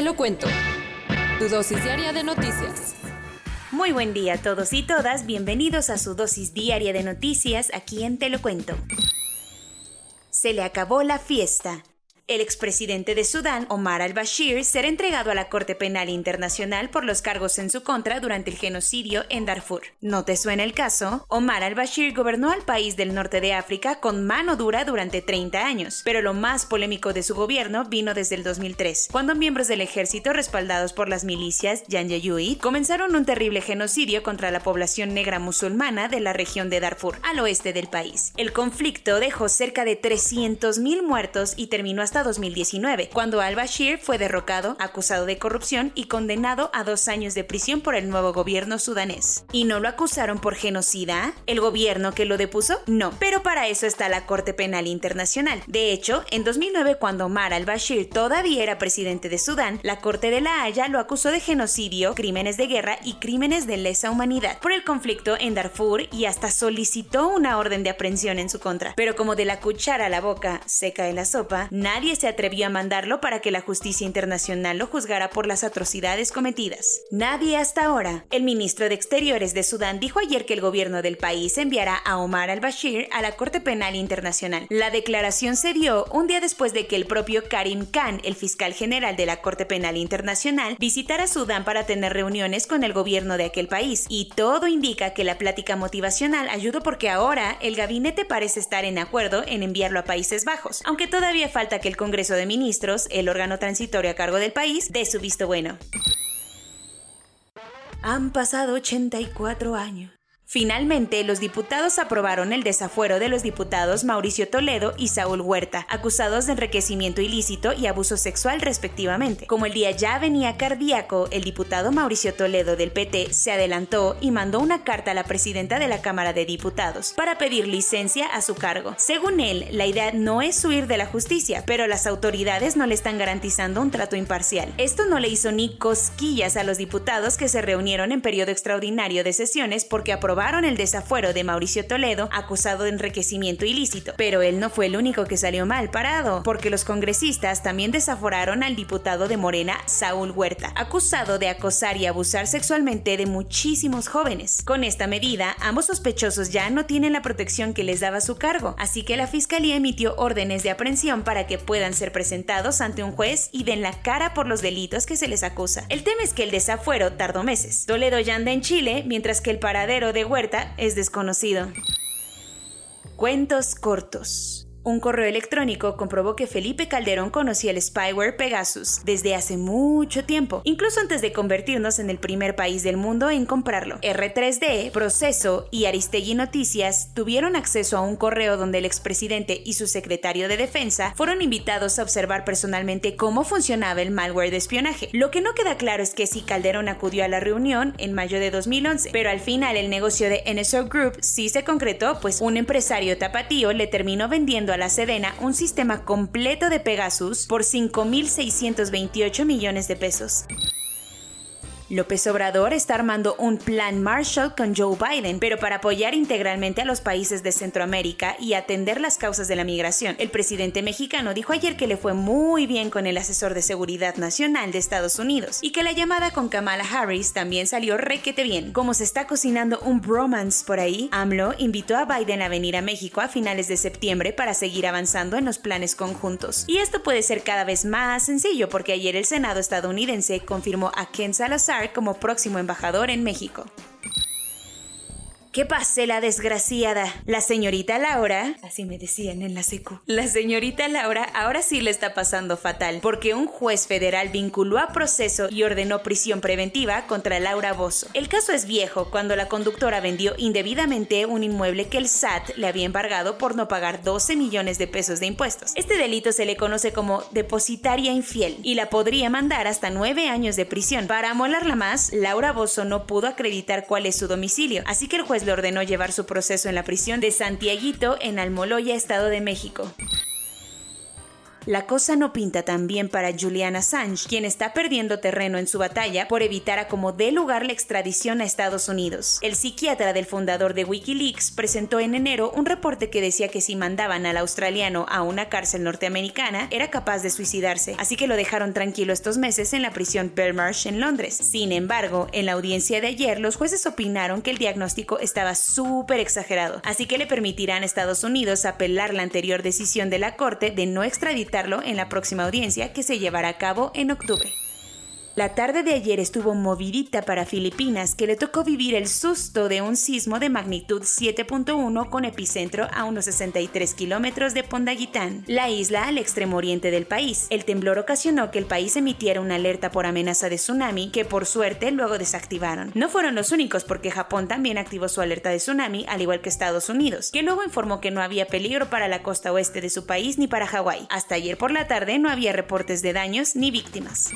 Te lo cuento. Tu dosis diaria de noticias. Muy buen día a todos y todas. Bienvenidos a su dosis diaria de noticias aquí en Te lo cuento. Se le acabó la fiesta. El expresidente de Sudán, Omar al-Bashir, será entregado a la Corte Penal Internacional por los cargos en su contra durante el genocidio en Darfur. ¿No te suena el caso? Omar al-Bashir gobernó al país del norte de África con mano dura durante 30 años, pero lo más polémico de su gobierno vino desde el 2003, cuando miembros del ejército respaldados por las milicias Yanyayui comenzaron un terrible genocidio contra la población negra musulmana de la región de Darfur, al oeste del país. El conflicto dejó cerca de 300.000 muertos y terminó hasta 2019, cuando al-Bashir fue derrocado, acusado de corrupción y condenado a dos años de prisión por el nuevo gobierno sudanés. ¿Y no lo acusaron por genocida? ¿El gobierno que lo depuso? No, pero para eso está la Corte Penal Internacional. De hecho, en 2009, cuando Omar al-Bashir todavía era presidente de Sudán, la Corte de la Haya lo acusó de genocidio, crímenes de guerra y crímenes de lesa humanidad por el conflicto en Darfur y hasta solicitó una orden de aprehensión en su contra. Pero como de la cuchara a la boca se cae la sopa, nadie se atrevió a mandarlo para que la justicia internacional lo juzgara por las atrocidades cometidas. Nadie hasta ahora. El ministro de Exteriores de Sudán dijo ayer que el gobierno del país enviará a Omar al-Bashir a la Corte Penal Internacional. La declaración se dio un día después de que el propio Karim Khan, el fiscal general de la Corte Penal Internacional, visitara Sudán para tener reuniones con el gobierno de aquel país. Y todo indica que la plática motivacional ayudó porque ahora el gabinete parece estar en acuerdo en enviarlo a Países Bajos, aunque todavía falta que el Congreso de Ministros, el órgano transitorio a cargo del país, dé su visto bueno. Han pasado 84 años. Finalmente, los diputados aprobaron el desafuero de los diputados Mauricio Toledo y Saúl Huerta, acusados de enriquecimiento ilícito y abuso sexual respectivamente. Como el día ya venía cardíaco, el diputado Mauricio Toledo del PT se adelantó y mandó una carta a la presidenta de la Cámara de Diputados para pedir licencia a su cargo. Según él, la idea no es huir de la justicia, pero las autoridades no le están garantizando un trato imparcial. Esto no le hizo ni cosquillas a los diputados que se reunieron en periodo extraordinario de sesiones porque aprobaron el desafuero de Mauricio Toledo, acusado de enriquecimiento ilícito. Pero él no fue el único que salió mal parado, porque los congresistas también desaforaron al diputado de Morena, Saúl Huerta, acusado de acosar y abusar sexualmente de muchísimos jóvenes. Con esta medida, ambos sospechosos ya no tienen la protección que les daba su cargo, así que la fiscalía emitió órdenes de aprehensión para que puedan ser presentados ante un juez y den la cara por los delitos que se les acusa. El tema es que el desafuero tardó meses. Toledo ya anda en Chile, mientras que el paradero de Es desconocido. Cuentos cortos. Un correo electrónico comprobó que Felipe Calderón conocía el spyware Pegasus desde hace mucho tiempo, incluso antes de convertirnos en el primer país del mundo en comprarlo. R3D, Proceso y Aristegui Noticias tuvieron acceso a un correo donde el expresidente y su secretario de defensa fueron invitados a observar personalmente cómo funcionaba el malware de espionaje. Lo que no queda claro es que si Calderón acudió a la reunión en mayo de 2011, pero al final el negocio de NSO Group sí se concretó, pues un empresario tapatío le terminó vendiendo a la Sedena un sistema completo de Pegasus por 5.628 millones de pesos. López Obrador está armando un plan Marshall con Joe Biden, pero para apoyar integralmente a los países de Centroamérica y atender las causas de la migración. El presidente mexicano dijo ayer que le fue muy bien con el asesor de seguridad nacional de Estados Unidos y que la llamada con Kamala Harris también salió requete bien. Como se está cocinando un bromance por ahí, AMLO invitó a Biden a venir a México a finales de septiembre para seguir avanzando en los planes conjuntos. Y esto puede ser cada vez más sencillo porque ayer el Senado estadounidense confirmó a Ken Salazar como próximo embajador en México. ¿Qué pase la desgraciada? La señorita Laura, así me decían en la secu, la señorita Laura ahora sí le está pasando fatal, porque un juez federal vinculó a proceso y ordenó prisión preventiva contra Laura Bozo. El caso es viejo, cuando la conductora vendió indebidamente un inmueble que el SAT le había embargado por no pagar 12 millones de pesos de impuestos. Este delito se le conoce como depositaria infiel y la podría mandar hasta nueve años de prisión. Para amolarla más, Laura Bozo no pudo acreditar cuál es su domicilio, así que el juez le ordenó llevar su proceso en la prisión de Santiaguito en Almoloya, Estado de México. La cosa no pinta tan bien para Julian Assange, quien está perdiendo terreno en su batalla por evitar a como dé lugar la extradición a Estados Unidos. El psiquiatra del fundador de Wikileaks presentó en enero un reporte que decía que si mandaban al australiano a una cárcel norteamericana era capaz de suicidarse, así que lo dejaron tranquilo estos meses en la prisión Belmarsh en Londres. Sin embargo, en la audiencia de ayer los jueces opinaron que el diagnóstico estaba súper exagerado, así que le permitirán a Estados Unidos apelar la anterior decisión de la Corte de no extraditar en la próxima audiencia que se llevará a cabo en octubre. La tarde de ayer estuvo movidita para Filipinas, que le tocó vivir el susto de un sismo de magnitud 7.1 con epicentro a unos 63 kilómetros de Pondaguitán, la isla al extremo oriente del país. El temblor ocasionó que el país emitiera una alerta por amenaza de tsunami, que por suerte luego desactivaron. No fueron los únicos, porque Japón también activó su alerta de tsunami, al igual que Estados Unidos, que luego informó que no había peligro para la costa oeste de su país ni para Hawái. Hasta ayer por la tarde no había reportes de daños ni víctimas.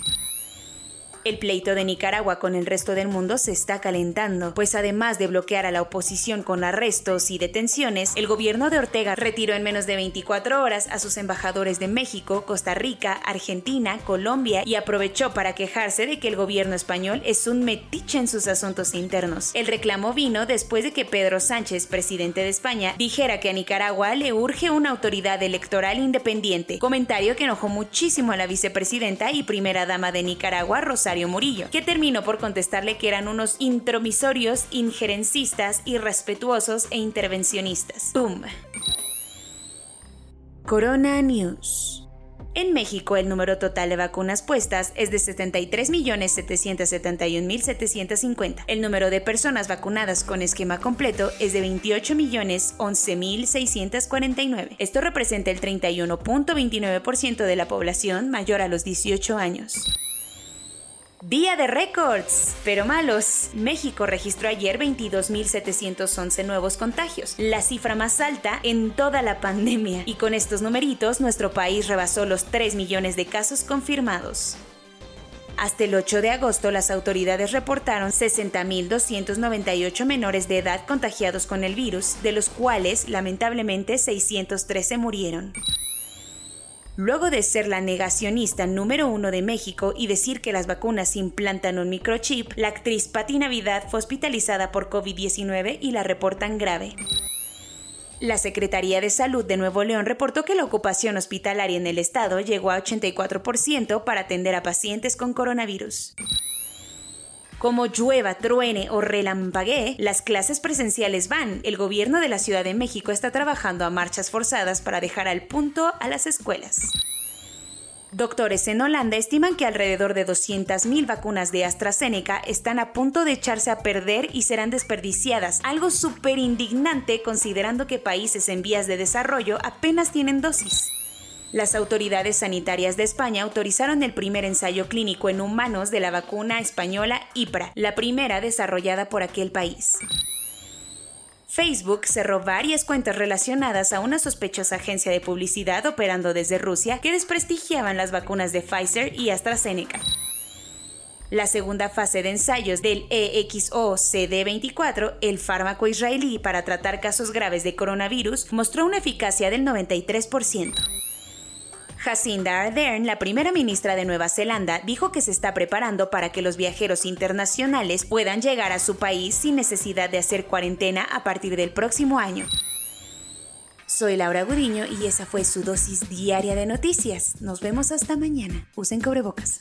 El pleito de Nicaragua con el resto del mundo se está calentando, pues además de bloquear a la oposición con arrestos y detenciones, el gobierno de Ortega retiró en menos de 24 horas a sus embajadores de México, Costa Rica, Argentina, Colombia y aprovechó para quejarse de que el gobierno español es un metiche en sus asuntos internos. El reclamo vino después de que Pedro Sánchez, presidente de España, dijera que a Nicaragua le urge una autoridad electoral independiente, comentario que enojó muchísimo a la vicepresidenta y primera dama de Nicaragua, Rosario Murillo, que terminó por contestarle que eran unos intromisorios, injerencistas, irrespetuosos e intervencionistas. ¡Pum! Corona News. En México, el número total de vacunas puestas es de 73.771.750. El número de personas vacunadas con esquema completo es de 28.011.649. Esto representa el 31.29% de la población mayor a los 18 años. Día de récords, pero malos. México registró ayer 22.711 nuevos contagios, la cifra más alta en toda la pandemia. Y con estos numeritos, nuestro país rebasó los 3 millones de casos confirmados. Hasta el 8 de agosto, las autoridades reportaron 60.298 menores de edad contagiados con el virus, de los cuales lamentablemente 613 murieron. Luego de ser la negacionista número uno de México y decir que las vacunas implantan un microchip, la actriz Patti Navidad fue hospitalizada por COVID-19 y la reportan grave. La Secretaría de Salud de Nuevo León reportó que la ocupación hospitalaria en el estado llegó a 84% para atender a pacientes con coronavirus. Como llueva, truene o relampaguee, las clases presenciales van. El gobierno de la Ciudad de México está trabajando a marchas forzadas para dejar al punto a las escuelas. Doctores en Holanda estiman que alrededor de 200.000 vacunas de AstraZeneca están a punto de echarse a perder y serán desperdiciadas, algo súper indignante considerando que países en vías de desarrollo apenas tienen dosis. Las autoridades sanitarias de España autorizaron el primer ensayo clínico en humanos de la vacuna española IPRA, la primera desarrollada por aquel país. Facebook cerró varias cuentas relacionadas a una sospechosa agencia de publicidad operando desde Rusia que desprestigiaban las vacunas de Pfizer y AstraZeneca. La segunda fase de ensayos del EXO-CD24, el fármaco israelí para tratar casos graves de coronavirus, mostró una eficacia del 93%. Jacinda Ardern, la primera ministra de Nueva Zelanda, dijo que se está preparando para que los viajeros internacionales puedan llegar a su país sin necesidad de hacer cuarentena a partir del próximo año. Soy Laura Gudiño y esa fue su dosis diaria de noticias. Nos vemos hasta mañana. Usen cobrebocas.